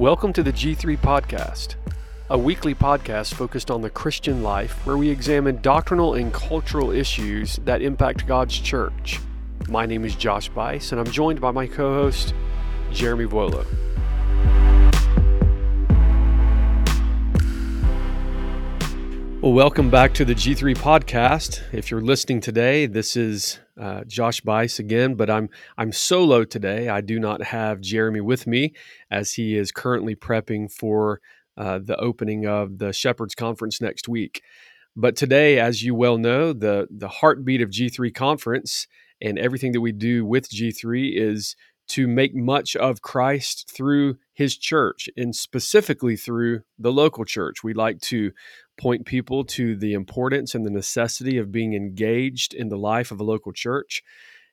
Welcome to the G3 Podcast, a weekly podcast focused on the Christian life where we examine doctrinal and cultural issues that impact God's church. My name is Josh Buice, and I'm joined by my co host, Jeremy Vuolo. Well, welcome back to the G3 podcast. If you're listening today, this is uh, Josh Buice again, but I'm I'm solo today. I do not have Jeremy with me as he is currently prepping for uh, the opening of the Shepherds Conference next week. But today, as you well know, the the heartbeat of G3 Conference and everything that we do with G3 is to make much of Christ through his church and specifically through the local church. We like to point people to the importance and the necessity of being engaged in the life of a local church.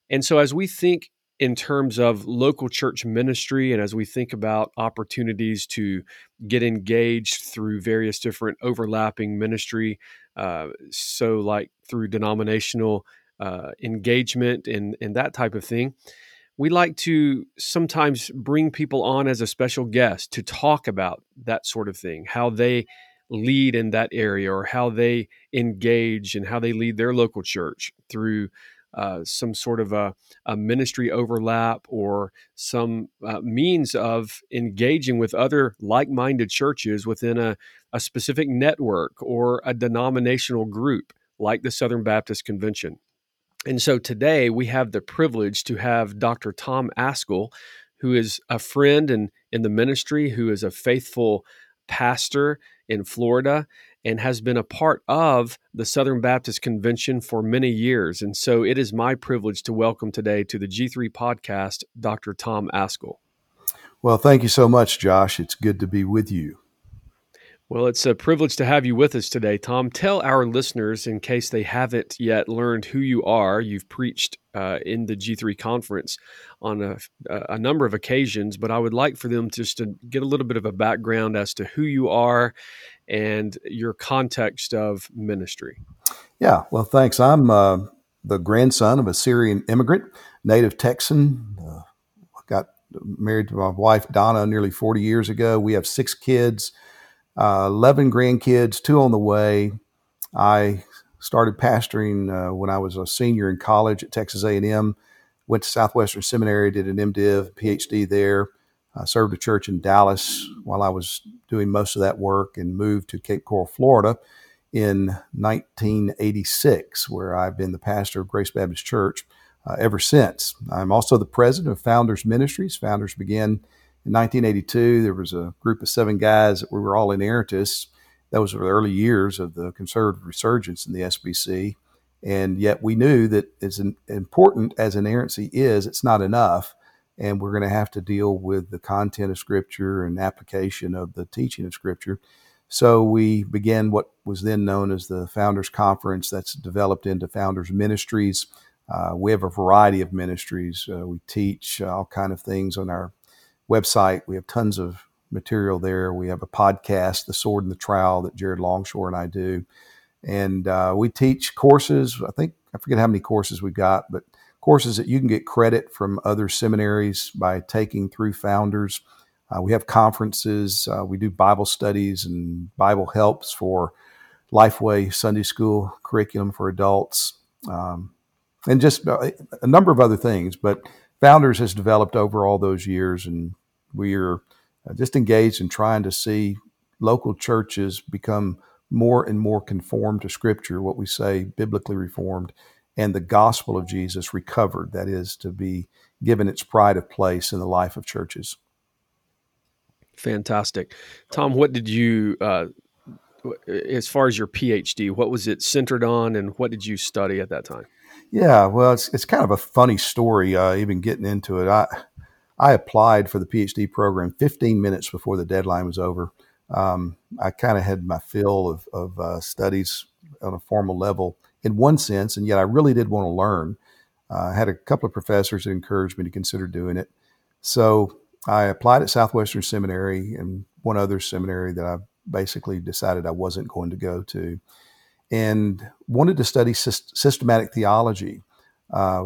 And so, as we think in terms of local church ministry, and as we think about opportunities to get engaged through various different overlapping ministry, uh, so like through denominational uh, engagement and, and that type of thing, we like to sometimes bring people on as a special guest to talk about that sort of thing, how they lead in that area or how they engage and how they lead their local church through uh, some sort of a, a, ministry overlap or some uh, means of engaging with other like minded churches within a, a specific network or a denominational group like the Southern Baptist Convention. And so today we have the privilege to have Dr. Tom Ascol, who is a friend in, in the ministry, who is a faithful pastor in Florida and has been a part of the Southern Baptist Convention for many years. And so it is my privilege to welcome today to the G3 podcast Dr. Tom Ascol. Well, thank you so much, Josh. It's good to be with you. Well, it's a privilege to have you with us today, Tom. Tell our listeners, in case they haven't yet learned who you are, you've preached uh, in the G3 conference on a, a, number of occasions, but I would like for them just to get a little bit of a background as to who you are and your context of ministry. Yeah, well, thanks. I'm uh, the grandson of a Syrian immigrant, native Texan. Uh, got married to my wife, Donna, nearly 40 years ago. We have six kids uh, 11 grandkids, two on the way. I started pastoring uh, when I was a senior in college at Texas A&M. Went to Southwestern Seminary, did an MDiv, PhD there. I served a church in Dallas while I was doing most of that work, and moved to Cape Coral, Florida, in 1986, where I've been the pastor of Grace Baptist Church uh, ever since. I'm also the president of Founders Ministries. Founders began in 1982, there was a group of seven guys that we were all inerrantists. That was the early years of the conservative resurgence in the SBC. And yet we knew that as important as inerrancy is, it's not enough. And we're going to have to deal with the content of Scripture and application of the teaching of Scripture. So we began what was then known as the Founders Conference that's developed into Founders Ministries. Uh, we have a variety of ministries. Uh, we teach all kind of things on our website. We have tons of material there. We have a podcast, The Sword and the Trowel, that Jared Longshore and I do. And uh, we teach courses. I think, I forget how many courses we've got, but courses that you can get credit from other seminaries by taking through founders. Uh, we have conferences. Uh, we do Bible studies and Bible helps for Lifeway Sunday School curriculum for adults, um, and just uh, a number of other things. But Founders has developed over all those years, and we are uh, just engaged in trying to see local churches become more and more conformed to Scripture, what we say biblically reformed, and the gospel of Jesus recovered. That is to be given its pride of place in the life of churches. Fantastic, Tom. What did you, uh, as far as your PhD, what was it centered on, and what did you study at that time? Yeah, well, it's it's kind of a funny story. Uh, even getting into it, I I applied for the PhD program 15 minutes before the deadline was over. Um, I kind of had my fill of, of uh, studies on a formal level in one sense, and yet I really did want to learn. Uh, I had a couple of professors that encouraged me to consider doing it. So I applied at Southwestern Seminary and one other seminary that I basically decided I wasn't going to go to and wanted to study systematic theology uh,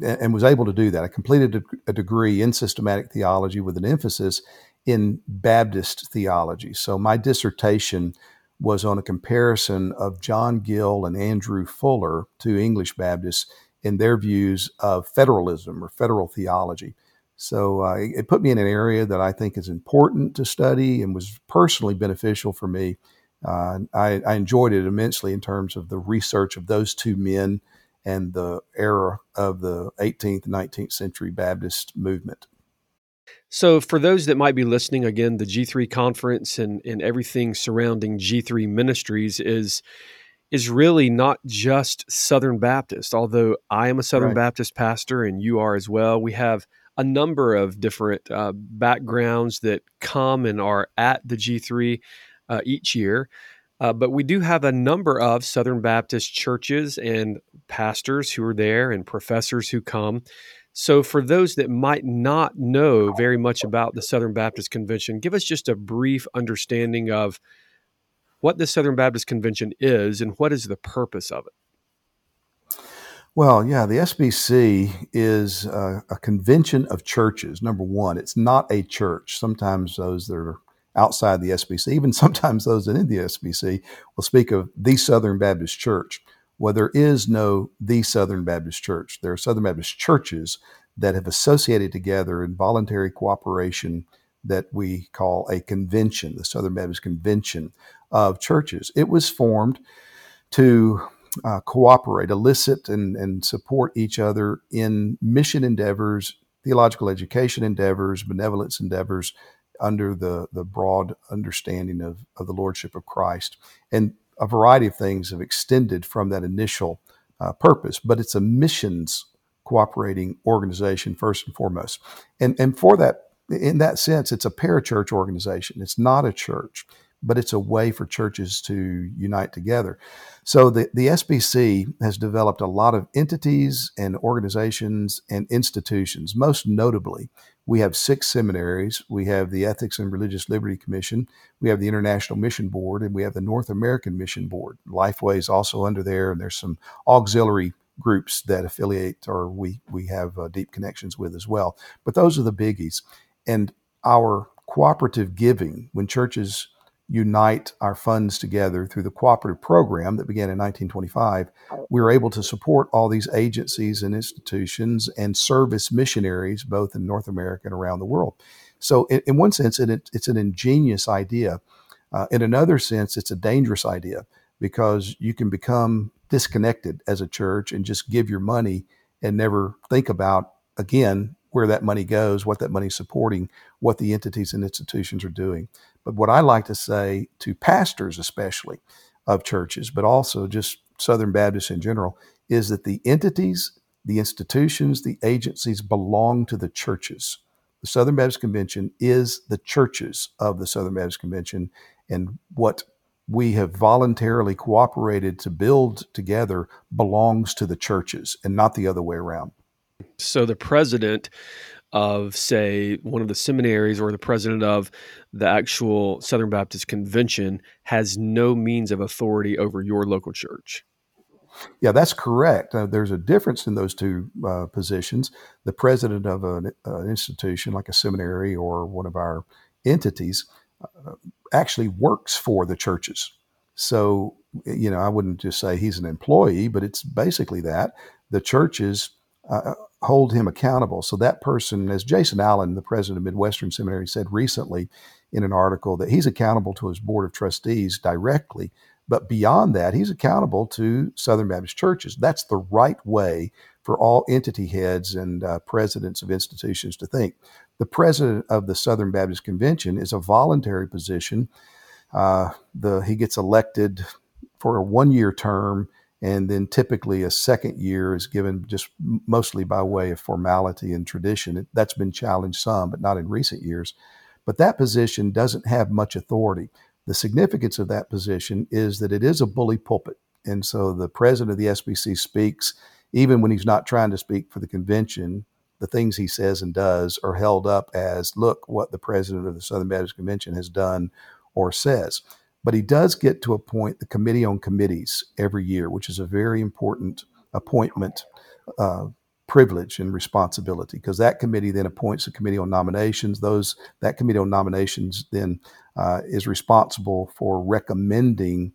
and was able to do that. I completed a, degree in systematic theology with an emphasis in Baptist theology. So my dissertation was on a comparison of John Gill and Andrew Fuller, two English Baptists, in their views of federalism or federal theology. So uh, it put me in an area that I think is important to study and was personally beneficial for me. Uh, I, I, enjoyed it immensely in terms of the research of those two men and the era of the 18th 19th century Baptist movement. So, for those that might be listening, again, the G3 conference and, and everything surrounding G3 ministries is is really not just Southern Baptist. Although I am a Southern right. Baptist pastor and you are as well, we have a number of different uh, backgrounds that come and are at the G3 uh, each year. Uh, but we do have a number of Southern Baptist churches and pastors who are there and professors who come. So, for those that might not know very much about the Southern Baptist Convention, give us just a brief understanding of what the Southern Baptist Convention is and what is the purpose of it. Well, yeah, the SBC is a, a, convention of churches. Number one, it's not a church. Sometimes those that are outside the SBC, even sometimes those in the SBC, will speak of the Southern Baptist Church. Well, there is no the Southern Baptist Church. There are Southern Baptist churches that have associated together in voluntary cooperation that we call a convention, the Southern Baptist Convention of Churches. It was formed to uh, cooperate, elicit, and, and support each other in mission endeavors, theological education endeavors, benevolence endeavors under the, the broad understanding of, of the Lordship of Christ. And a variety of things have extended from that initial uh, purpose, but it's a missions cooperating organization first and foremost. And, and for that, in that sense, it's a parachurch organization. It's not a church but it's a way for churches to unite together. So the, the SBC has developed a lot of entities and organizations and institutions. Most notably, we have six seminaries. We have the Ethics and Religious Liberty Commission, we have the International Mission Board, and we have the North American Mission Board. Lifeway is also under there, and there's some auxiliary groups that affiliate or we we have uh, deep connections with as well. But those are the biggies, and our cooperative giving when churches unite our funds together through the cooperative program that began in 1925, we were able to support all these agencies and institutions and service missionaries, both in North America and around the world. So, in, in one sense, it, it's an ingenious idea. Uh, in another sense, it's a dangerous idea because you can become disconnected as a church and just give your money and never think about, again, where that money goes, what that money's supporting, what the entities and institutions are doing. But what I like to say to pastors, especially of churches, but also just Southern Baptists in general, is that the entities, the institutions, the agencies belong to the churches. The Southern Baptist Convention is the churches of the Southern Baptist Convention, and what we have voluntarily cooperated to build together belongs to the churches and not the other way around. So the president of, say, one of the seminaries or the president of the actual Southern Baptist Convention has no means of authority over your local church. Yeah, that's correct. Uh, there's a difference in those two uh, positions. The president of an institution like a seminary or one of our entities uh, actually works for the churches. So, you know, I wouldn't just say he's an employee, but it's basically that. The churches uh, hold him accountable. So that person, as Jason Allen, the president of Midwestern Seminary, said recently in an article, that he's accountable to his board of trustees directly. But beyond that, he's accountable to Southern Baptist churches. That's the right way for all entity heads and uh, presidents of institutions to think. The president of the Southern Baptist Convention is a voluntary position. Uh, the he gets elected for a one-year term and then typically a second year is given just mostly by way of formality and tradition. that's been challenged some, but not in recent years. But that position doesn't have much authority. The significance of that position is that it is a bully pulpit. And so the president of the SBC speaks, even when he's not trying to speak for the convention, the things he says and does are held up as look what the president of the Southern Baptist Convention has done or says. But he does get to appoint the Committee on Committees every year, which is a very important appointment uh, privilege and responsibility because that committee then appoints a committee on nominations. Those that committee on nominations then uh, is responsible for recommending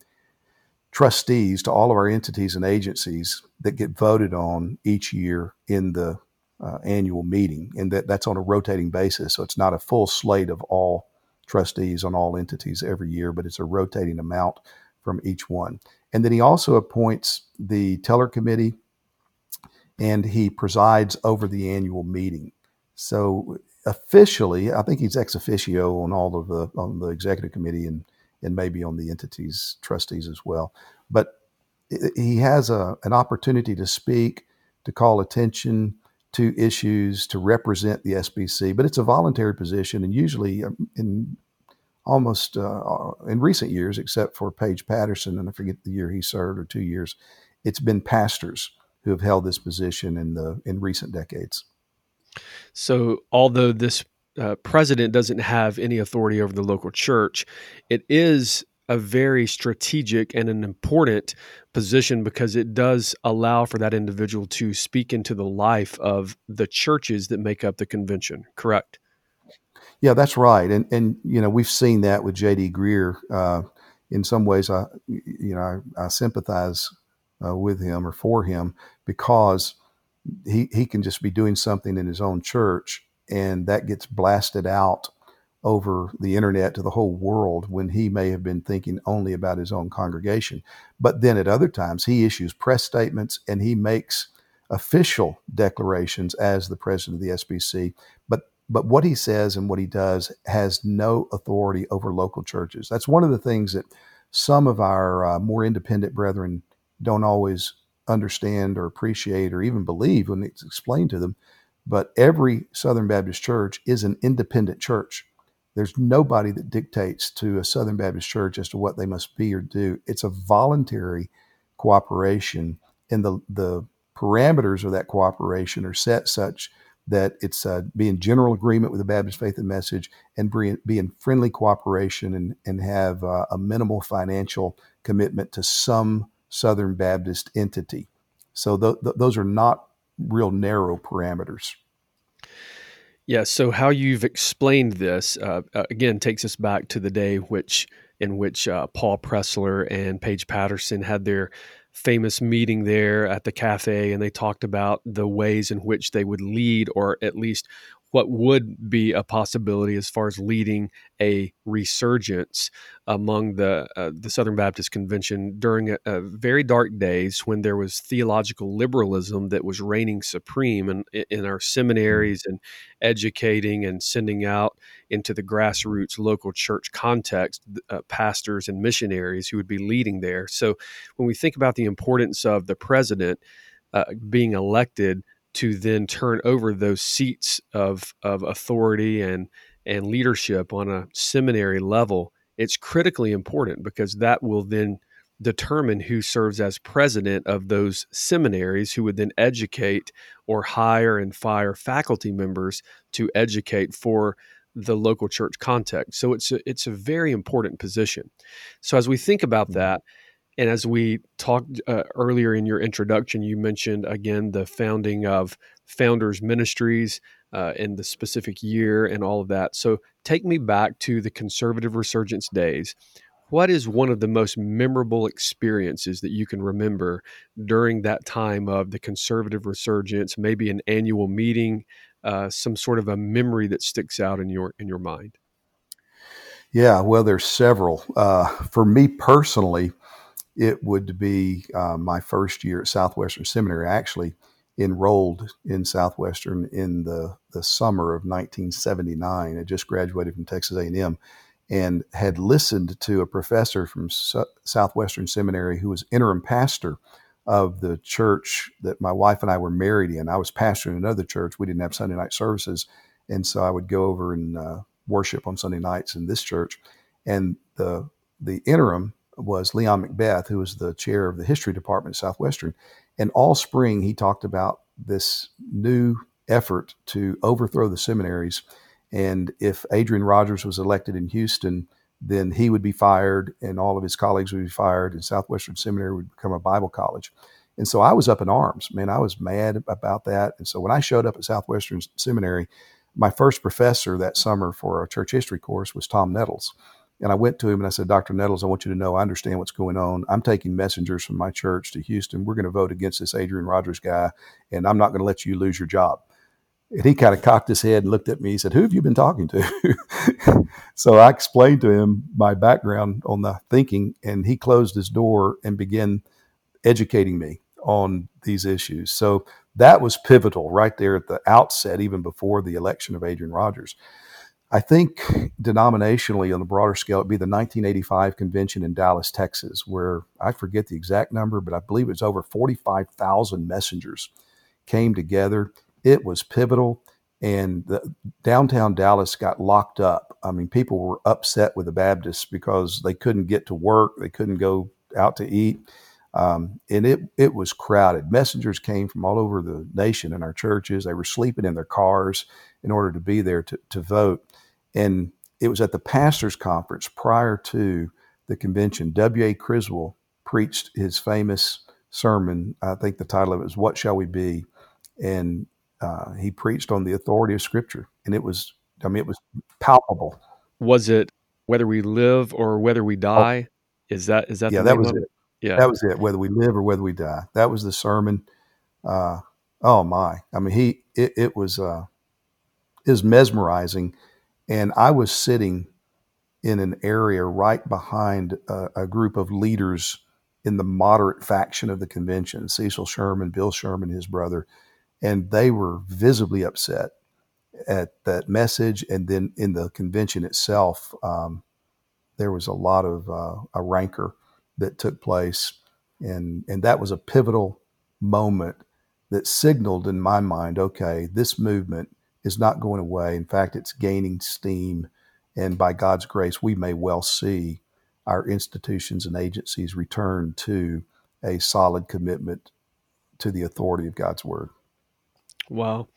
trustees to all of our entities and agencies that get voted on each year in the uh, annual meeting, and that, that's on a rotating basis. So it's not a full slate of all trustees on all entities every year, but it's a rotating amount from each one. And then he also appoints the teller committee and he presides over the annual meeting. So officially, I think he's ex officio on all of the on the executive committee and and maybe on the entities trustees as well. But eh, he has a, an opportunity to speak, to call attention to issues, to represent the SBC. But it's a voluntary position, and usually um, in almost uh, in recent years, except for Paige Patterson, and I forget the year he served or two years, it's been pastors who have held this position in the in recent decades. So, although this uh, president doesn't have any authority over the local church, it is a very strategic and an important position because it does allow for that individual to speak into the life of the churches that make up the convention. Correct? Yeah, that's right. And and you know we've seen that with J.D. Greear. Uh, in some ways, I you know I, I sympathize uh, with him or for him because he he can just be doing something in his own church and that gets blasted out over the internet to the whole world when he may have been thinking only about his own congregation. But then at other times, he issues press statements and he makes official declarations as the president of the SBC. But but what he says and what he does has no authority over local churches. That's one of the things that some of our uh, more independent brethren don't always understand or appreciate or even believe when it's explained to them. But every Southern Baptist church is an independent church. There's nobody that dictates to a Southern Baptist church as to what they must be or do. It's a voluntary cooperation, and the the parameters of that cooperation are set such that it's uh, be in general agreement with the Baptist faith and message and be, in friendly cooperation and, and have uh, a minimal financial commitment to some Southern Baptist entity. So th- th- those are not real narrow parameters. Yeah. So how you've explained this uh, uh, again takes us back to the day which in which uh, Paul Pressler and Paige Patterson had their famous meeting there at the cafe, and they talked about the ways in which they would lead, or at least what would be a possibility as far as leading a resurgence among the uh, the Southern Baptist Convention during a, a, very dark days when there was theological liberalism that was reigning supreme in, in our seminaries and educating and sending out into the grassroots local church context uh, pastors and missionaries who would be leading there. So when we think about the importance of the president uh, being elected to then turn over those seats of of authority and and leadership on a seminary level, it's critically important because that will then determine who serves as president of those seminaries who would then educate or hire and fire faculty members to educate for the local church context. So it's a, it's a very important position. So as we think about mm-hmm. that, and as we talked uh, earlier in your introduction, you mentioned again the founding of Founders Ministries uh, in the specific year and all of that. So take me back to the conservative resurgence days. What is one of the most memorable experiences that you can remember during that time of the conservative resurgence? Maybe an annual meeting, uh, some sort of a memory that sticks out in your in your mind. Yeah, well, there's several. Uh, for me personally, it would be uh, my first year at Southwestern Seminary. I actually enrolled in Southwestern in the, the summer of 1979. I just graduated from Texas A&M and had listened to a professor from Southwestern Seminary who was interim pastor of the church that my wife and I were married in. I was pastor in another church. We didn't have Sunday night services. And so I would go over and uh, worship on Sunday nights in this church. And the, the interim was Leon McBeth, who was the chair of the history department at Southwestern. And all spring, he talked about this new effort to overthrow the seminaries. And if Adrian Rogers was elected in Houston, then he would be fired and all of his colleagues would be fired, and Southwestern Seminary would become a Bible college. And so I was up in arms, man. I was mad about that. And so when I showed up at Southwestern Seminary, my first professor that summer for a church history course was Tom Nettles. And I went to him and I said, Dr. Nettles, I want you to know I understand what's going on. I'm taking messengers from my church to Houston. We're going to vote against this Adrian Rogers guy, and I'm not going to let you lose your job. And he kind of cocked his head and looked at me. He said, Who have you been talking to? so I explained to him my background on the thinking, and he closed his door and began educating me on these issues. So that was pivotal right there at the outset, even before the election of Adrian Rogers. I think denominationally on the broader scale, it'd be the 1985 convention in Dallas, Texas, where I forget the exact number, but I believe it's over 45,000 messengers came together. It was pivotal, and the, downtown Dallas got locked up. I mean, people were upset with the Baptists because they couldn't get to work, they couldn't go out to eat. Um, and it it was crowded. Messengers came from all over the nation in our churches. They were sleeping in their cars in order to be there to, to vote. And it was at the pastors' conference prior to the convention. W.A. Criswell preached his famous sermon. I think the title of it was "What Shall We Be," and uh, he preached on the authority of Scripture, and it was, I mean, it was palpable. Was it whether we live or whether we die? Is that is that? Yeah, that was it. Yeah, that was it. Whether we live or whether we die, that was the sermon. Uh, oh my! I mean, he it, it was uh, is mesmerizing, and I was sitting in an area right behind a, a, group of leaders in the moderate faction of the convention: Cecil Sherman, Bill Sherman, his brother, and they were visibly upset at that message. And then in the convention itself, um, there was a lot of uh, a rancor that took place, and and that was a pivotal moment that signaled in my mind, okay, this movement is not going away. In fact, it's gaining steam, and by God's grace, we may well see our institutions and agencies return to a solid commitment to the authority of God's word. Wow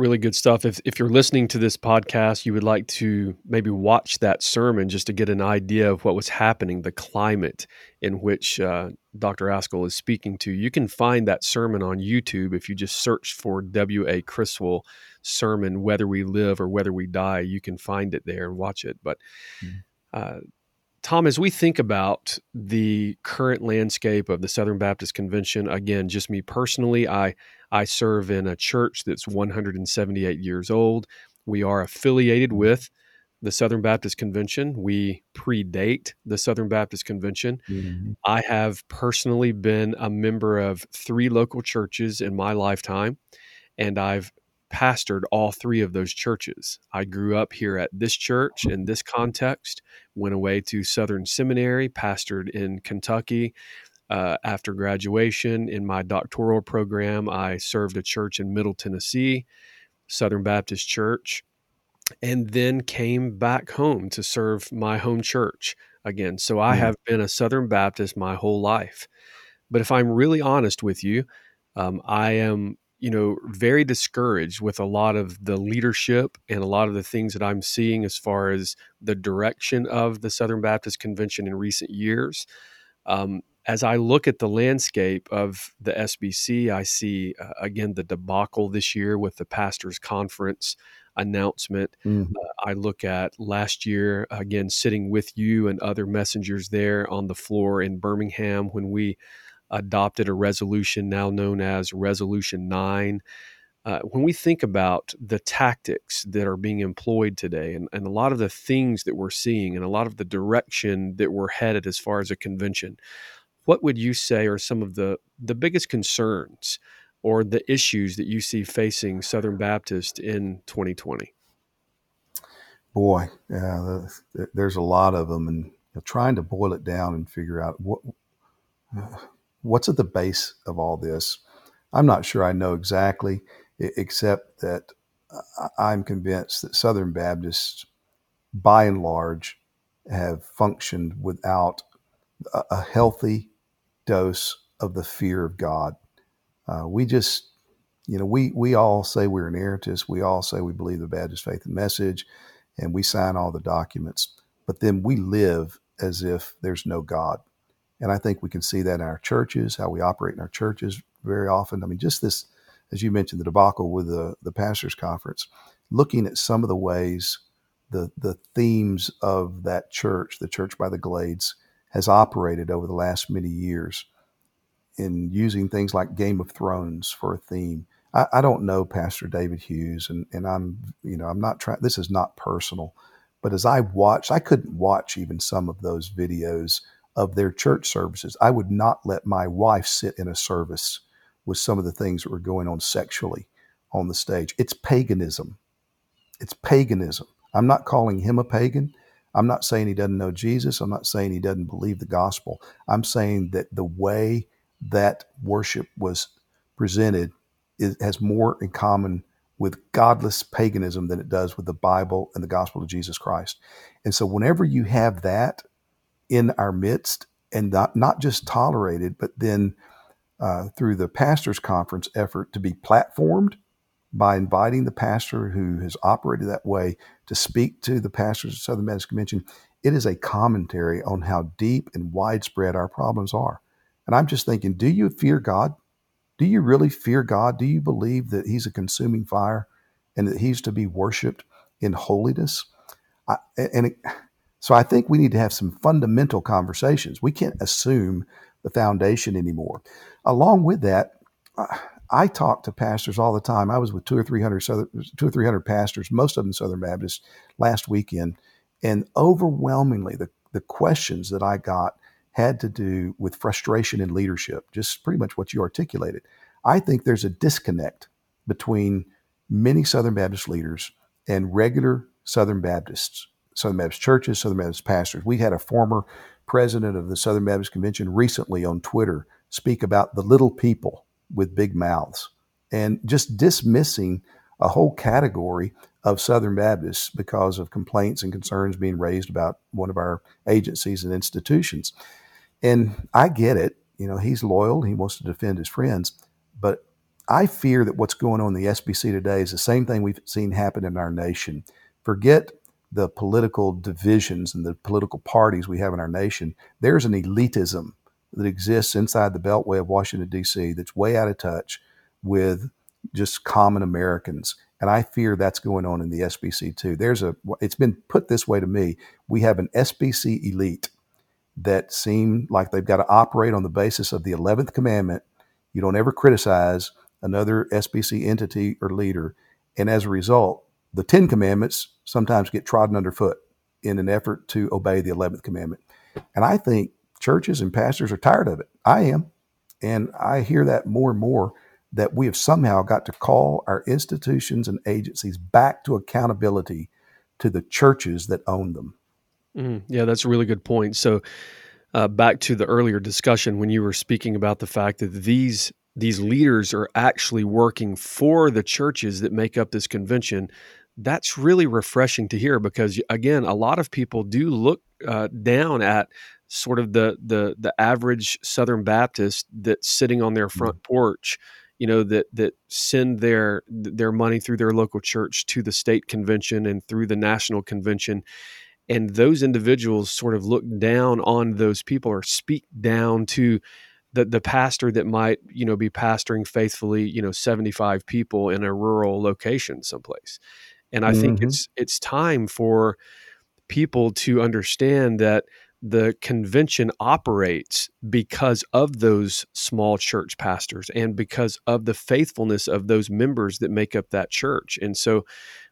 really good stuff. If, if you're listening to this podcast, you would like to maybe watch that sermon just to get an idea of what was happening, the climate in which uh, Dr. Ascol is speaking to. You can find that sermon on YouTube if you just search for W.A. Criswell sermon, Whether We Live or Whether We Die. You can find it there and watch it. But mm-hmm. uh, Tom, as we think about the current landscape of the Southern Baptist Convention, again, just me personally, I I serve in a church that's 178 years old. We are affiliated with the Southern Baptist Convention. We predate the Southern Baptist Convention. Mm-hmm. I have personally been a member of three local churches in my lifetime, and I've pastored all three of those churches. I grew up here at this church in this context, went away to Southern Seminary, pastored in Kentucky. Uh, after graduation in my doctoral program, I served a church in Middle Tennessee, Southern Baptist Church, and then came back home to serve my home church again. So I mm-hmm. have been a Southern Baptist my whole life. But if I'm really honest with you, um, I am you know, very discouraged with a lot of the leadership and a lot of the things that I'm seeing as far as the direction of the Southern Baptist Convention in recent years. Um, as I look at the landscape of the SBC, I see uh, again the debacle this year with the pastors' conference announcement. Mm. Uh, I look at last year again sitting with you and other messengers there on the floor in Birmingham when we adopted a resolution now known as Resolution 9. Uh, when we think about the tactics that are being employed today and, and a lot of the things that we're seeing and a lot of the direction that we're headed as far as a convention, what would you say are some of the, the biggest concerns or the issues that you see facing Southern Baptist in 2020? Boy, yeah, there's a lot of them, and trying to boil it down and figure out what what's at the base of all this? I'm not sure I know exactly, except that I'm convinced that Southern Baptists, by and large, have functioned without a healthy dose of the fear of God. Uh, we just, you know, we we all say we're inerrantists. We all say we believe the Baptist faith and message, and we sign all the documents. But then we live as if there's no God And I think we can see that in our churches, how we operate in our churches very often. I mean, just this, as you mentioned, the debacle with the, the pastors' conference, looking at some of the ways the, the themes of that church, the church by the Glades, has operated over the last many years in using things like Game of Thrones for a theme. I, I don't know Pastor David Hughes, and, and I'm, you know, I'm not trying, this is not personal, but as I watched, I couldn't watch even some of those videos of their church services. I would not let my wife sit in a service with some of the things that were going on sexually on the stage. It's paganism. It's paganism. I'm not calling him a pagan. I'm not saying he doesn't know Jesus. I'm not saying he doesn't believe the gospel. I'm saying that the way that worship was presented has more in common with godless paganism than it does with the Bible and the gospel of Jesus Christ. And so, whenever you have that in our midst and not, not just tolerated, but then uh, through the pastors' conference effort to be platformed by inviting the pastor who has operated that way to speak to the pastors of Southern Baptist Convention, it is a commentary on how deep and widespread our problems are. And I'm just thinking, do you fear God? Do you really fear God? Do you believe that He's a consuming fire and that He's to be worshiped in holiness? I, and it, so I think we need to have some fundamental conversations. We can't assume the foundation anymore. Along with that, I talk to pastors all the time. I was with two or three hundred two or three hundred pastors, most of them Southern Baptists, last weekend, and overwhelmingly the the questions that I got had to do with frustration in leadership, just pretty much what you articulated. I think there's a disconnect between many Southern Baptist leaders and regular Southern Baptists, Southern Baptist churches, Southern Baptist pastors. We had a former president of the Southern Baptist Convention recently on Twitter speak about the little people with big mouths and just dismissing a whole category of Southern Baptists because of complaints and concerns being raised about one of our agencies and institutions. And I get it. You know, he's loyal, he wants to defend his friends. But I fear that what's going on in the SBC today is the same thing we've seen happen in our nation. Forget the political divisions and the political parties we have in our nation. There's an elitism that exists inside the beltway of Washington, D.C., that's way out of touch with just common Americans. And I fear that's going on in the SBC too. There's a, it's been put this way to me. We have an SBC elite that seem like they've got to operate on the basis of the 11th commandment. You don't ever criticize another SBC entity or leader. And as a result, the 10 commandments sometimes get trodden underfoot in an effort to obey the 11th commandment. And I think churches and pastors are tired of it. I am. And I hear that more and more that we have somehow got to call our institutions and agencies back to accountability to the churches that own them. Mm, yeah, that's a really good point. So, uh, back to the earlier discussion when you were speaking about the fact that these these leaders are actually working for the churches that make up this convention. That's really refreshing to hear because, again, a lot of people do look uh, down at sort of the the the average Southern Baptist that's sitting on their mm. front porch, you know, that that send their their money through their local church to the state convention and through the national convention. And those individuals sort of look down on those people or speak down to the the pastor that might, you know, be pastoring faithfully, you know, 75 people in a rural location someplace. And I mm-hmm. think it's it's time for people to understand that the convention operates because of those small church pastors and because of the faithfulness of those members that make up that church. And so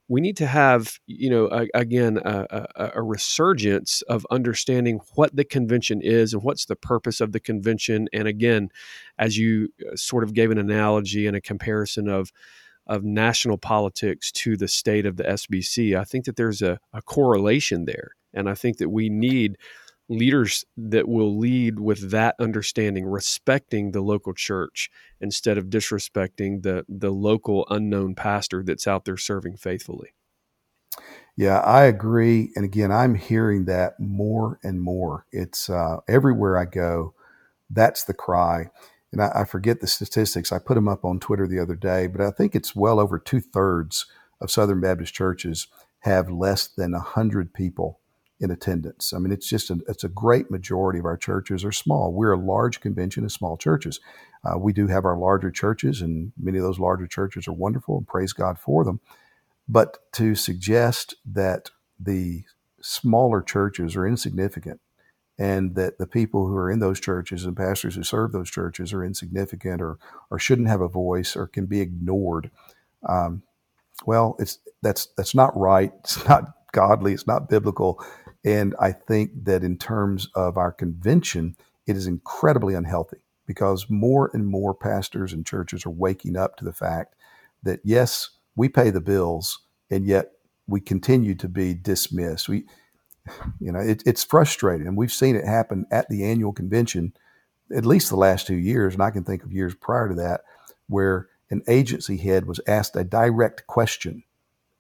we need to have, you know, a, again, a, a, a, resurgence of understanding what the convention is and what's the purpose of the convention. And again, as you uh, sort of gave an analogy and a comparison of, of national politics to the state of the SBC, I think that there's a, a correlation there. And I think that we need leaders that will lead with that understanding, respecting the local church instead of disrespecting the the local unknown pastor that's out there serving faithfully. Yeah, I agree. And again, I'm hearing that more and more. It's uh, everywhere I go. That's the cry. And I, I forget the statistics. I put them up on Twitter the other day, but I think it's well over two thirds of Southern Baptist churches have less than 100 people in attendance. I mean, it's just a, it's a great majority of our churches are small. We're a large convention of small churches. Uh, we do have our larger churches, and many of those larger churches are wonderful, and praise God for them. But to suggest that the smaller churches are insignificant and that the people who are in those churches and pastors who serve those churches are insignificant or, or shouldn't have a voice or can be ignored, um, well, it's that's that's not right. It's not godly. It's not biblical. And I think that in terms of our convention, it is incredibly unhealthy because more and more pastors and churches are waking up to the fact that yes, we pay the bills, and yet we continue to be dismissed. We, you know, it, it's frustrating, and we've seen it happen at the annual convention, at least the last two years, and I can think of years prior to that, where an agency head was asked a direct question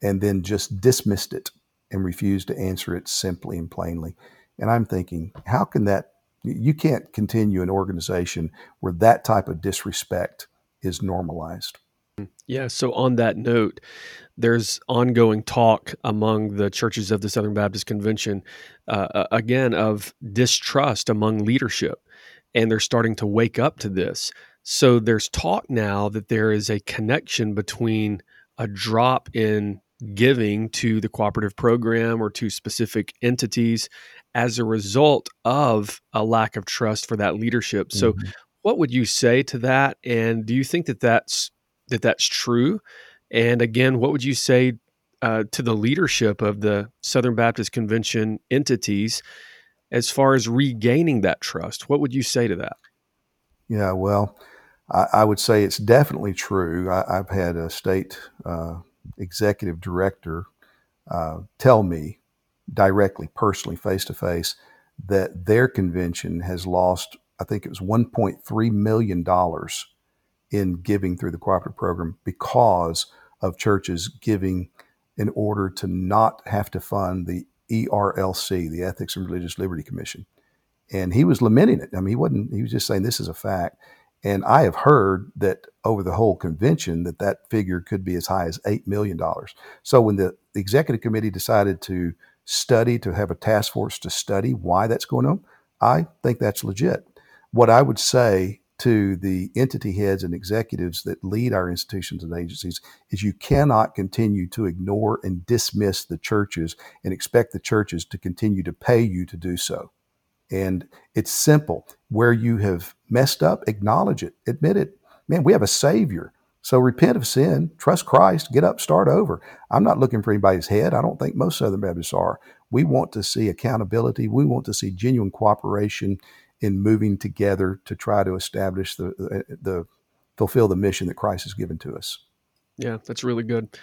and then just dismissed it and refused to answer it simply and plainly. And I'm thinking, how can that you can't continue an organization where that type of disrespect is normalized. Yeah. So, on that note, there's ongoing talk among the churches of the Southern Baptist Convention, uh, uh, again, of distrust among leadership. And they're starting to wake up to this. So, there's talk now that there is a connection between a drop in giving to the cooperative program or to specific entities as a result of a lack of trust for that leadership. So, mm-hmm. what would you say to that? And do you think that that's that that's true? And again, what would you say uh, to the leadership of the Southern Baptist Convention entities as far as regaining that trust? What would you say to that? Yeah, well, I, I would say it's definitely true. I, have had a state uh, executive director uh, tell me directly, personally, face to face, that their convention has lost, I think it was $1.3 million in giving through the cooperative program because of churches giving in order to not have to fund the ERLC, the Ethics and Religious Liberty Commission. And he was lamenting it. I mean, he wasn't, he was just saying this is a fact. And I have heard that over the whole convention that that figure could be as high as $8 million. So when the, the executive committee decided to study, to have a task force to study why that's going on, I think that's legit. What I would say to the entity heads and executives that lead our institutions and agencies is you cannot continue to ignore and dismiss the churches and expect the churches to continue to pay you to do so. And it's simple. Where you have messed up, acknowledge it, admit it. Man, we have a Savior. So repent of sin, trust Christ, get up, start over. I'm not looking for anybody's head. I don't think most Southern Baptists are. We want to see accountability. We want to see genuine cooperation in moving together to try to establish the, the, the fulfill the mission that Christ has given to us. Yeah, that's really good.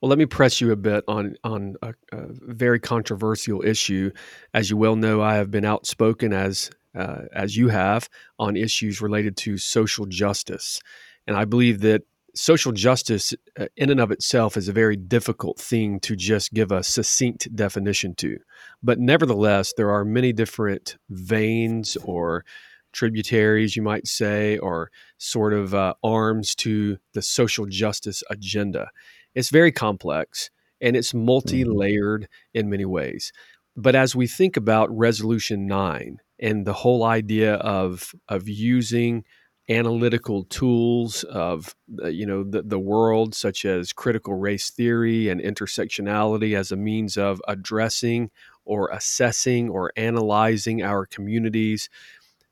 Well, let me press you a bit on on a, a very controversial issue. As you well know, I have been outspoken as uh, as you have on issues related to social justice. And I believe that social justice, uh, in and of itself, is a very difficult thing to just give a succinct definition to. But nevertheless, there are many different veins or tributaries, you might say, or sort of uh, arms to the social justice agenda. It's very complex and it's multi layered in many ways. But as we think about Resolution 9 and the whole idea of, of using analytical tools of uh, you know the, the world such as critical race theory and intersectionality as a means of addressing or assessing or analyzing our communities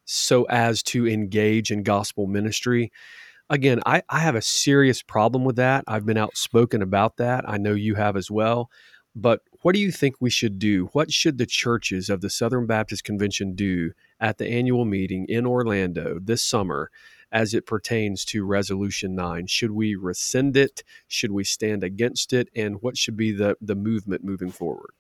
so as to engage in gospel ministry again I, I have a serious problem with that i've been outspoken about that i know you have as well but what do you think we should do? What should the churches of the Southern Baptist Convention do at the annual meeting in Orlando this summer as it pertains to Resolution 9? Should we rescind it? Should we stand against it? And what should be the, the movement moving forward?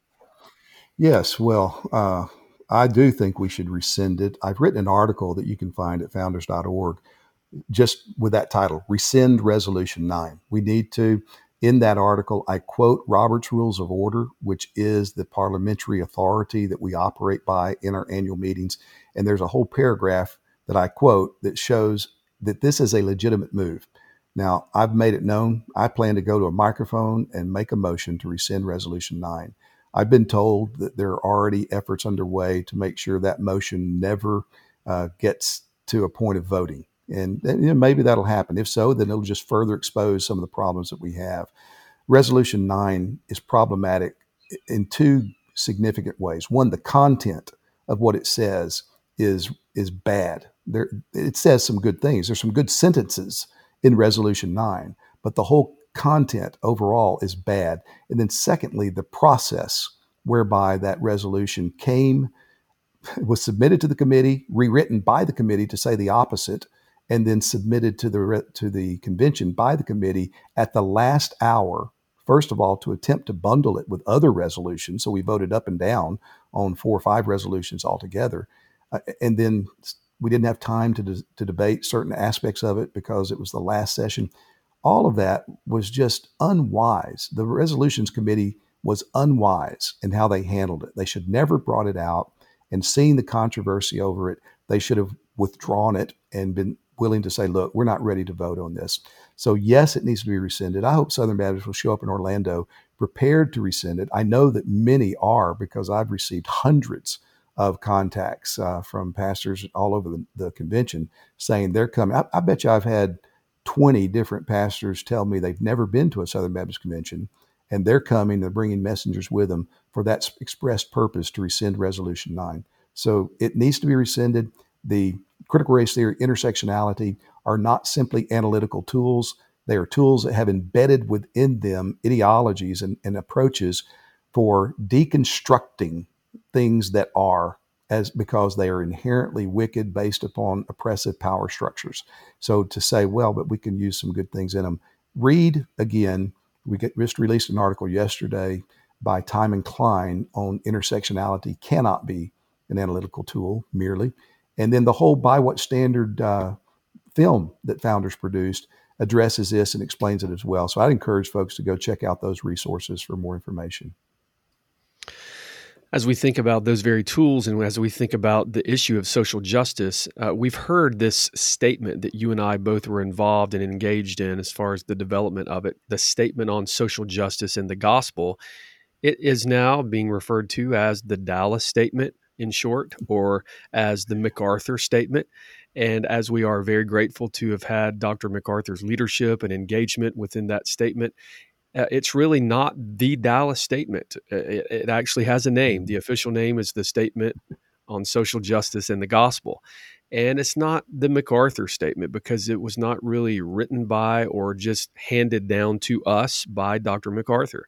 Yes, well, uh, I do think we should rescind it. I've written an article that you can find at founders.org just with that title Rescind Resolution 9. We need to in that article, I quote Robert's Rules of Order, which is the parliamentary authority that we operate by in our annual meetings. And there's a whole paragraph that I quote that shows that this is a legitimate move. Now, I've made it known I plan to go to a microphone and make a motion to rescind Resolution 9. I've been told that there are already efforts underway to make sure that motion never uh, gets to a point of voting. And, you know, maybe that'll happen. If so, then it'll just further expose some of the problems that we have. Resolution 9 is problematic in two significant ways. One, the content of what it says is is bad. There, it says some good things. There's some good sentences in Resolution 9, but the whole content overall is bad. And then, secondly, the process whereby that resolution came, was submitted to the committee, rewritten by the committee to say the opposite, and then submitted to the to the convention by the committee at the last hour. First of all, to attempt to bundle it with other resolutions, so we voted up and down on four or five resolutions altogether, uh, and then we didn't have time to, de- to debate certain aspects of it because it was the last session all of that was just unwise. The resolutions committee was unwise in how they handled it. They should never brought it out and seeing the controversy over it, they should have withdrawn it and been willing to say, look, we're not ready to vote on this. So, yes, it needs to be rescinded. I hope Southern Baptists will show up in Orlando prepared to rescind it. I know that many are because I've received hundreds of contacts uh, from pastors all over the, the, convention saying they're coming. I, I bet you I've had 20 different pastors tell me they've never been to a Southern Baptist convention and they're coming, they're bringing messengers with them for that expressed purpose to rescind Resolution 9. So it needs to be rescinded. The critical race theory, intersectionality are not simply analytical tools. They are tools that have embedded within them ideologies and, and approaches for deconstructing things that are as because they are inherently wicked based upon oppressive power structures. So to say, well, but we can use some good things in them. Read again. We get, just released an article yesterday by Timon Cline on intersectionality cannot be an analytical tool merely. And then the whole by what standard uh, film that Founders produced addresses this and explains it as well. So I'd encourage folks to go check out those resources for more information as we think about those very tools and as we think about the issue of social justice, uh, we've heard this statement that you and I both were involved and engaged in as far as the development of it the statement on social justice and the gospel. It is now being referred to as the Dallas Statement in short, or as the MacArthur Statement. And as we are very grateful to have had Dr. MacArthur's leadership and engagement within that statement, uh, it's really not the Dallas Statement. Uh, it, it, actually has a name. The official name is the Statement on Social Justice and the Gospel. And it's not the MacArthur Statement because it was not really written by or just handed down to us by Dr. MacArthur.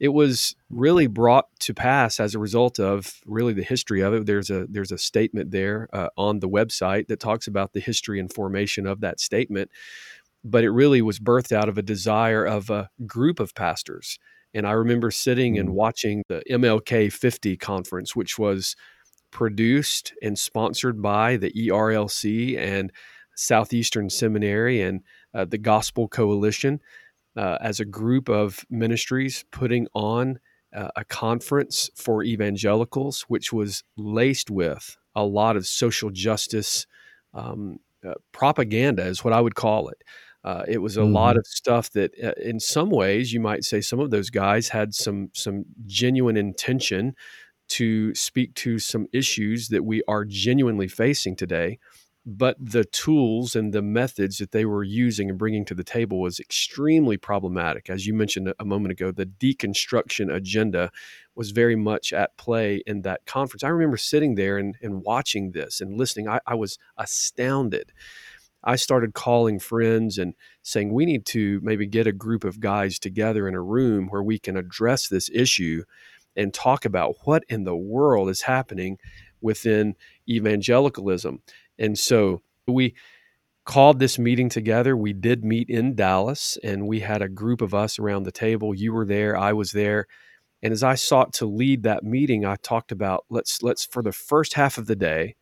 It was really brought to pass as a result of really the history of it. There's a there's a statement there uh, on the website that talks about the history and formation of that statement but it really was birthed out of a desire of a group of pastors. And I remember sitting mm. and watching the MLK 50 conference, which was produced and sponsored by the ERLC and Southeastern Seminary and uh, the Gospel Coalition uh, as a group of ministries putting on uh, a conference for evangelicals, which was laced with a lot of social justice um, uh, propaganda, is what I would call it. Uh, it was a mm-hmm. lot of stuff that, uh, in some ways, you might say some of those guys had some some genuine intention to speak to some issues that we are genuinely facing today. But the tools and the methods that they were using and bringing to the table was extremely problematic. As you mentioned a moment ago, the deconstruction agenda was very much at play in that conference. I remember sitting there and, and watching this and listening. I, I was astounded I started calling friends and saying, we need to maybe get a group of guys together in a room where we can address this issue and talk about what in the world is happening within evangelicalism. And so we called this meeting together. We did meet in Dallas and we had a group of us around the table. You were there, I was there. And as I sought to lead that meeting, I talked about let's let's for the first half of the day,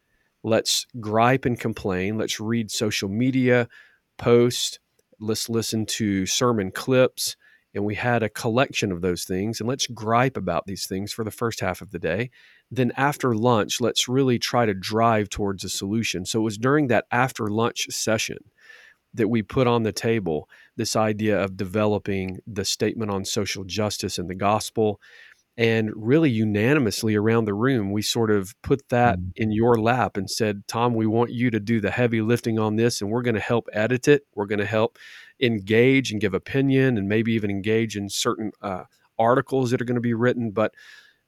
Let's gripe and complain. Let's read social media posts. Let's listen to sermon clips. And we had a collection of those things. And let's gripe about these things for the first half of the day. Then after lunch, let's really try to drive towards a solution. So it was during that after lunch session that we put on the table this idea of developing the statement on social justice and the gospel And really unanimously around the room, we sort of put that mm-hmm. in your lap and said, Tom, we want you to do the heavy lifting on this, and we're going to help edit it. We're going to help engage and give opinion and maybe even engage in certain uh, articles that are going to be written. But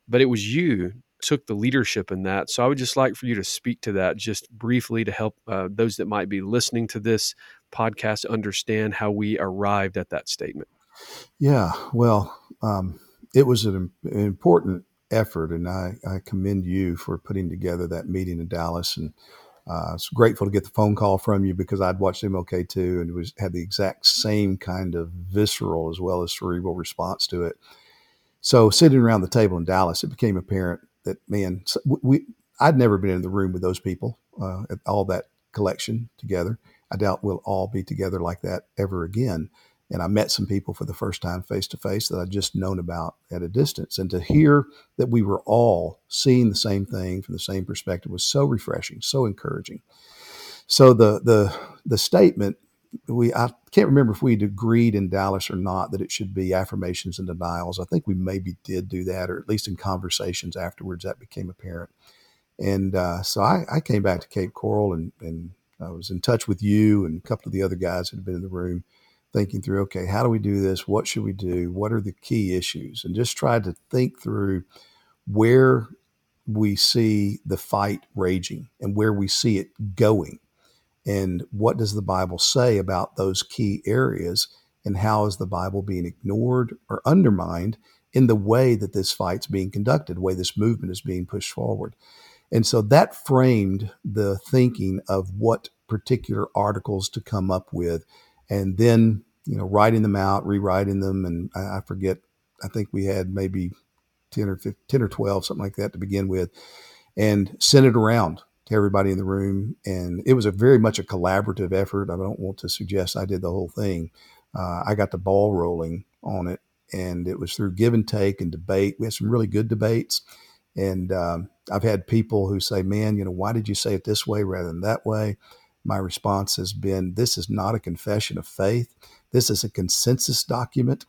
but it was you took the leadership in that. So I would just like for you to speak to that just briefly to help uh, those that might be listening to this podcast understand how we arrived at that statement. Yeah, well, um, it was an, an, important effort, and I, I, commend you for putting together that meeting in Dallas. And uh, I was grateful to get the phone call from you because I'd watched MLK2 and was had the exact same kind of visceral as well as cerebral response to it. So sitting around the table in Dallas, it became apparent that man, we I'd never been in the room with those people, uh, all that collection together. I doubt we'll all be together like that ever again. And I met some people for the first time face to face that I'd just known about at a distance. And to hear that we were all seeing the same thing from the same perspective was so refreshing, so encouraging. So the the the statement we I can't remember if we'd agreed in Dallas or not that it should be affirmations and denials. I think we maybe did do that, or at least in conversations afterwards that became apparent. And uh, so I, I, came back to Cape Coral and, and I was in touch with you and a couple of the other guys that had been in the room, thinking through, okay, how do we do this? What should we do? What are the key issues? And just try to think through where we see the fight raging and where we see it going and what does the Bible say about those key areas? And how is the Bible being ignored or undermined in the way that this fight's being conducted, the way this movement is being pushed forward? And so that framed the thinking of what particular articles to come up with. And then, you know, writing them out, rewriting them. And I, I forget, I think we had maybe 10 or 15, 10 or 12, something like that to begin with, and sent it around to everybody in the room. And it was a very much a collaborative effort. I don't want to suggest I did the whole thing. Uh, I got the ball rolling on it, and it was through give and take and debate. We had some really good debates. And um, I've had people who say, man, you know, why did you say it this way rather than that way? My response has been, this is not a confession of faith. This is a consensus document.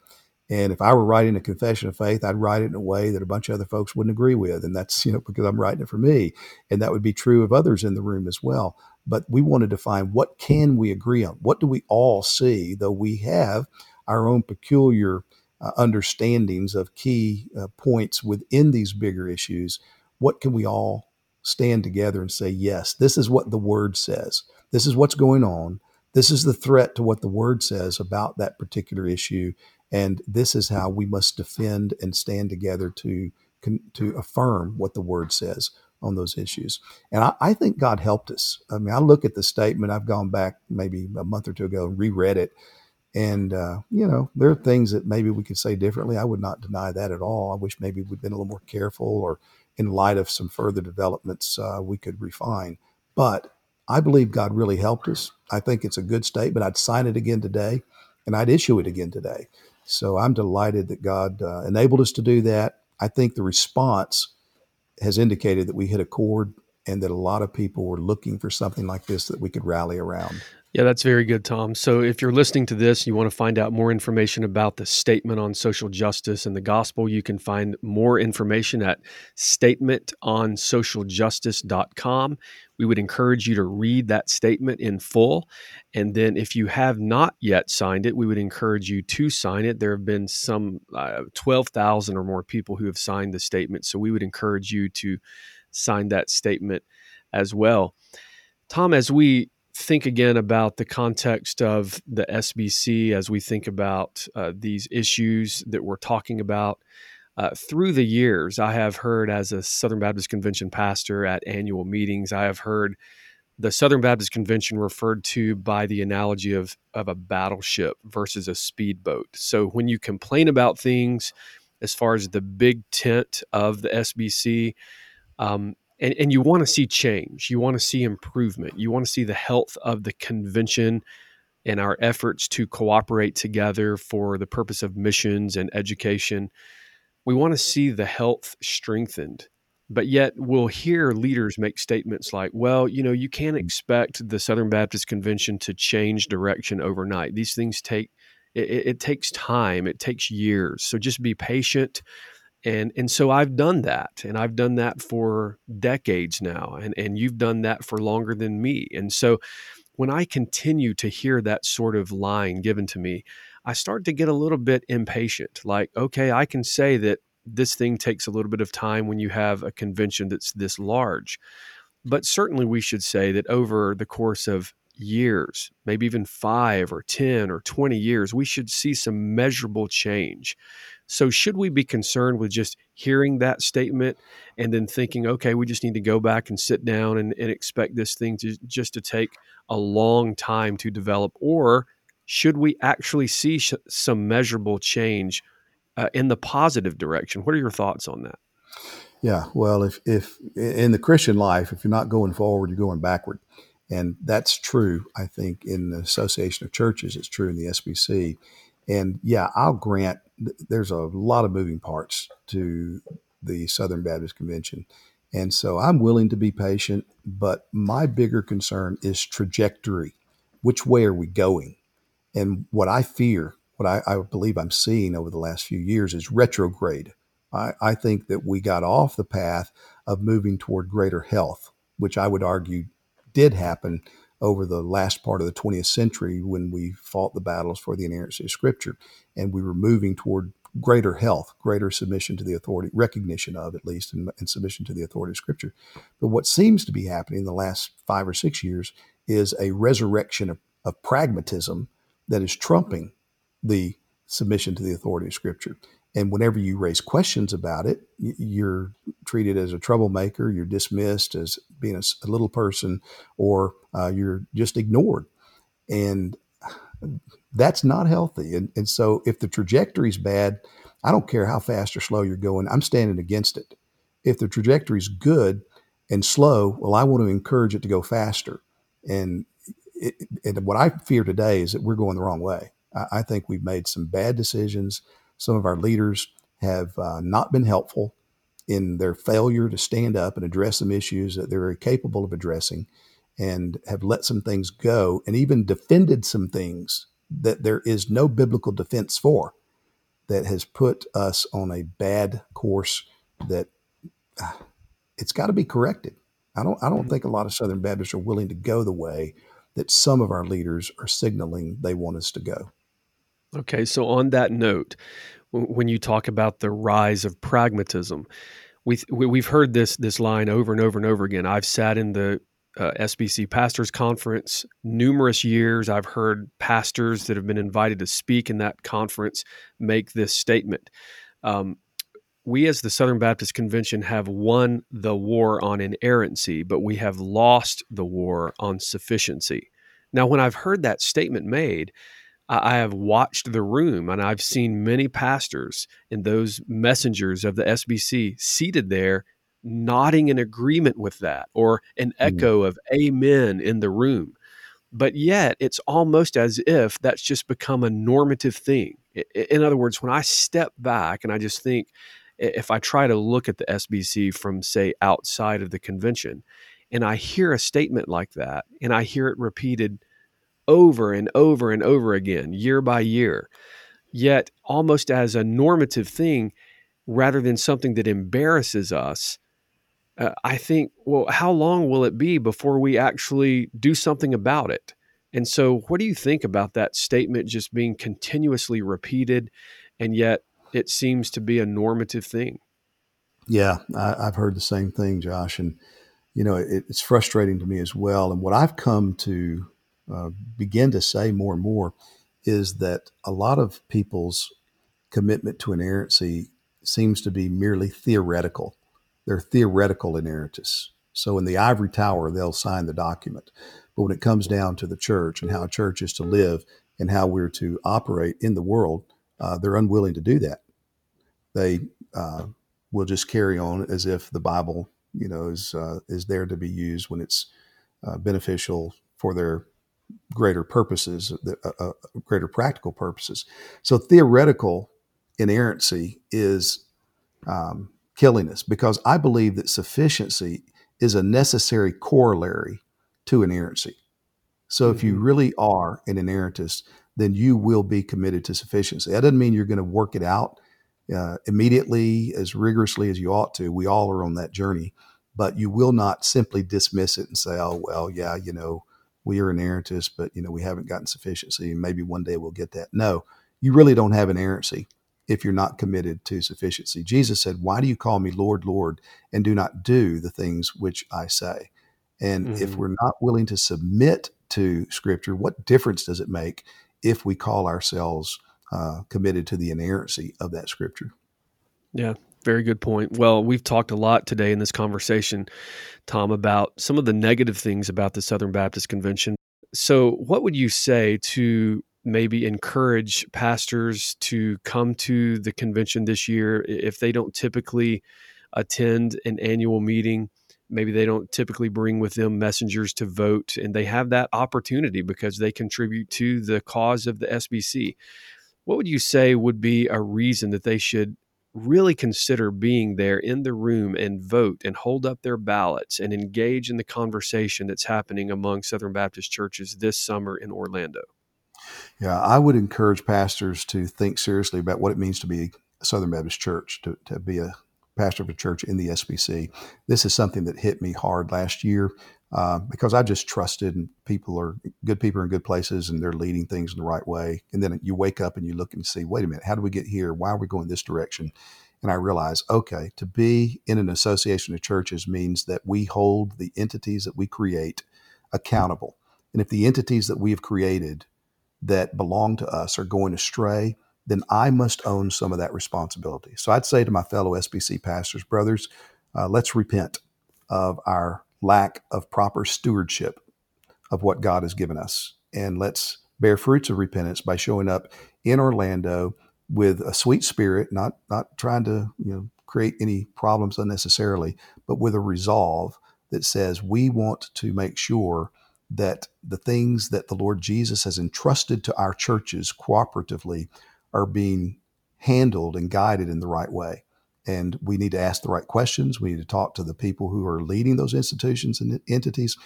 And if I were writing a confession of faith, I'd write it in a way that a bunch of other folks wouldn't agree with. And that's, you know, because I'm writing it for me. And that would be true of others in the room as well. But we wanted to find what can we agree on? What do we all see, though we have our own peculiar uh, understandings of key uh, points within these bigger issues? What can we all stand together and say, yes, this is what the word says. This is what's going on. This is the threat to what the word says about that particular issue and this is how we must defend and stand together to to affirm what the word says on those issues. And I, I, think God helped us. I mean, I look at the statement. I've gone back maybe a month or two ago and reread it. And, uh, you know, there are things that maybe we could say differently. I would not deny that at all. I wish maybe we'd been a little more careful or in light of some further developments, uh, we could refine. But I believe God really helped us. I think it's a good statement. I'd sign it again today and I'd issue it again today. So I'm delighted that God uh, enabled us to do that. I think the response has indicated that we hit a chord and that a lot of people were looking for something like this that we could rally around. Yeah, that's very good, Tom. So, if you're listening to this, you want to find out more information about the statement on social justice and the gospel, you can find more information at statementonsocialjustice.com. We would encourage you to read that statement in full. And then, if you have not yet signed it, we would encourage you to sign it. There have been some uh, 12,000 or more people who have signed the statement. So, we would encourage you to sign that statement as well. Tom, as we think again about the context of the SBC as we think about uh, these issues that we're talking about. Uh, through the years, I have heard as a Southern Baptist Convention pastor at annual meetings, I have heard the Southern Baptist Convention referred to by the analogy of, of a battleship versus a speedboat. So when you complain about things as far as the big tent of the SBC, um, and, and you want to see change you want to see improvement you want to see the health of the convention and our efforts to cooperate together for the purpose of missions and education. We want to see the health strengthened but yet we'll hear leaders make statements like well you know you can't mm. expect the southern baptist convention to change direction overnight. These things take it, it takes time it takes years. So just be patient And and so I've done that, and I've done that for decades now, and and you've done that for longer than me. And so when I continue to hear that sort of line given to me, I start to get a little bit impatient. Like, okay, I can say that this thing takes a little bit of time when you have a convention that's this large. But certainly we should say that over the course of years, maybe even five or 10 or 20 years, we should see some measurable change. So, should we be concerned with just hearing that statement and then thinking, okay, we just need to go back and sit down and, and expect this thing to just to take a long time to develop? Or should we actually see sh- some measurable change uh, in the positive direction? What are your thoughts on that? Yeah, well, if if in the Christian life, if you're not going forward, you're going backward. And that's true, I think, in the Association of Churches. It's true in the SBC. And yeah, I'll grant there's a lot of moving parts to the Southern Baptist Convention. And so I'm willing to be patient, but my bigger concern is trajectory. Which way are we going? And what I fear, what I, I believe I'm seeing over the last few years is retrograde. I, I think that we got off the path of moving toward greater health, which I would argue did happen over the last part of the 20th century when we fought the battles for the inerrancy of Scripture. And we were moving toward greater health, greater submission to the authority, recognition of at least, and, and, submission to the authority of Scripture. But what seems to be happening in the last five or six years is a resurrection of, of pragmatism that is trumping the submission to the authority of Scripture. And whenever you raise questions about it, you're treated as a troublemaker, you're dismissed as being a, little person, or uh, you're just ignored. And that's not healthy. And, and so if the trajectory is bad, I don't care how fast or slow you're going, I'm standing against it. If the trajectory is good and slow, well, I want to encourage it to go faster. And, it, and what I fear today is that we're going the wrong way. I, I think we've made some bad decisions some of our leaders have uh, not been helpful in their failure to stand up and address some issues that they're capable of addressing and have let some things go and even defended some things that there is no biblical defense for that has put us on a bad course that uh, it's got to be corrected. I don't I don't think a lot of Southern Baptists are willing to go the way that some of our leaders are signaling they want us to go. Okay, so on that note, when you talk about the rise of pragmatism, we we've heard this this line over and over and over again. I've sat in the uh, SBC Pastors Conference numerous years. I've heard pastors that have been invited to speak in that conference make this statement. Um, we, as the Southern Baptist Convention, have won the war on inerrancy, but we have lost the war on sufficiency. Now, when I've heard that statement made, I have watched the room and I've seen many pastors and those messengers of the SBC seated there nodding in agreement with that or an mm-hmm. echo of amen in the room. But yet it's almost as if that's just become a normative thing. In other words, when I step back and I just think, if I try to look at the SBC from, say, outside of the convention, and I hear a statement like that, and I hear it repeated over and over and over again, year by year, yet almost as a normative thing rather than something that embarrasses us. Uh, I think, well, how long will it be before we actually do something about it? And so, what do you think about that statement just being continuously repeated, and yet it seems to be a normative thing? Yeah, I, have heard the same thing, Josh, and you know it, it's frustrating to me as well. And what I've come to uh, begin to say more and more is that a lot of people's commitment to inerrancy seems to be merely theoretical. They're theoretical inerrantists. So in the ivory tower, they'll sign the document. But when it comes down to the church and how a church is to live and how we're to operate in the world, uh, they're unwilling to do that. They uh, will just carry on as if the Bible, you know, is uh, is there to be used when it's uh, beneficial for their greater purposes, uh, uh, greater practical purposes. So theoretical inerrancy is um, killing us because I believe that sufficiency is a necessary corollary to inerrancy. So if you mm-hmm. really are an inerrantist, then you will be committed to sufficiency. That doesn't mean you're going to work it out uh, immediately as rigorously as you ought to. We all are on that journey, but you will not simply dismiss it and say, "Oh well, yeah, you know, we are inerrantists, but you know, we haven't gotten sufficiency, and maybe one day we'll get that." No, you really don't have inerrancy if you're not committed to sufficiency. Jesus said, "Why do you call me Lord, Lord, and do not do the things which I say?" And mm-hmm. if we're not willing to submit to Scripture, what difference does it make if we call ourselves uh, committed to the inerrancy of that Scripture? Yeah, very good point. Well, we've talked a lot today in this conversation, Tom, about some of the negative things about the Southern Baptist Convention. So, what would you say to maybe encourage pastors to come to the convention this year if they don't typically attend an annual meeting? maybe they don't typically bring with them messengers to vote and they have that opportunity because they contribute to the cause of the SBC. What would you say would be a reason that they should really consider being there in the room and vote and hold up their ballots and engage in the conversation that's happening among Southern Baptist churches this summer in Orlando? Yeah, I would encourage pastors to think seriously about what it means to be a Southern Baptist church, to, to be a pastor of a church in the SBC. This is something that hit me hard last year uh, because I just trusted and people are good people are in good places and they're leading things in the right way. And then you wake up and you look and see, wait a minute, how do we get here? Why are we going this direction? And I realize, okay, to be in an association of churches means that we hold the entities that we create accountable. And if the entities that we have created that belong to us are going astray, then I must own some of that responsibility. So I'd say to my fellow SBC pastors, brothers, uh, let's repent of our lack of proper stewardship of what God has given us. And let's bear fruits of repentance by showing up in Orlando with a sweet spirit, not not trying to you know create any problems unnecessarily, but with a resolve that says we want to make sure that the things that the Lord Jesus has entrusted to our churches cooperatively are being handled and guided in the right way. And we need to ask the right questions. We need to talk to the people who are leading those institutions and entities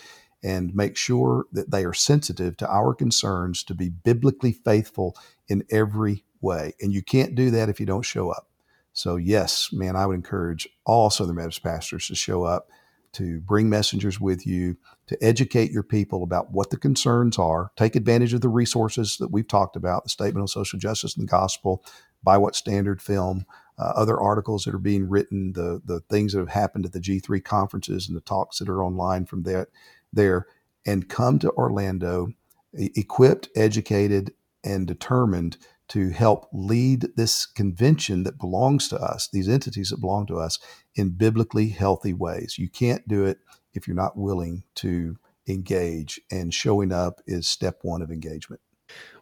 and make sure that they are sensitive to our concerns to be biblically faithful in every way. And you can't do that if you don't show up. So, yes, man, I would encourage all Southern Baptist pastors to show up, to bring messengers with you, to educate your people about what the concerns are, take advantage of the resources that we've talked about the Statement on Social Justice and the Gospel, by what standard film, uh, other articles that are being written, the, the things that have happened at the G3 conferences and the talks that are online from that, there, and come to Orlando equipped, educated, and determined to help lead this convention that belongs to us, these entities that belong to us, in biblically healthy ways. You can't do it if you're not willing to engage, and showing up is step one of engagement.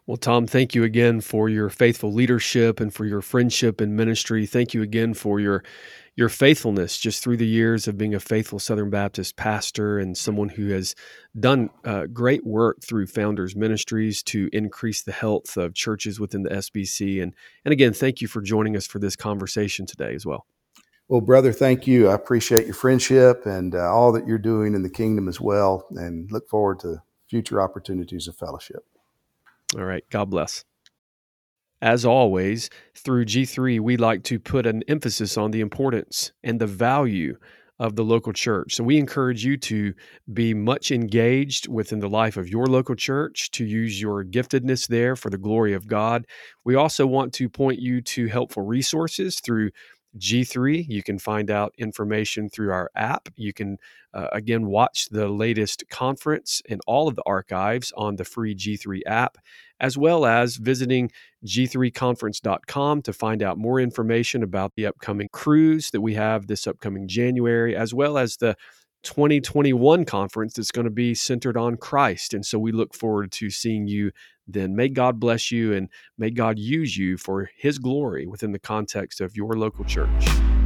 Well, Tom, thank you again for your faithful leadership and for your friendship and ministry. Thank you again for your your faithfulness just through the years of being a faithful Southern Baptist pastor and someone who has done uh, great work through Founders Ministries to increase the health of churches within the SBC. And and again, thank you for joining us for this conversation today as well. Well, brother, thank you. I appreciate your friendship and uh, all that you're doing in the kingdom as well, and look forward to future opportunities of fellowship. All right. God bless. As always, through G3, we like to put an emphasis on the importance and the value of the local church. So we encourage you to be much engaged within the life of your local church, to use your giftedness there for the glory of God. We also want to point you to helpful resources through G3. You can find out information through our app. You can, uh, again, watch the latest conference and all of the archives on the free G3 app, as well as visiting g3conference.com to find out more information about the upcoming cruise that we have this upcoming January, as well as the 2021 conference that's going to be centered on Christ. And so we look forward to seeing you then. May God bless you and may God use you for his glory within the context of your local church.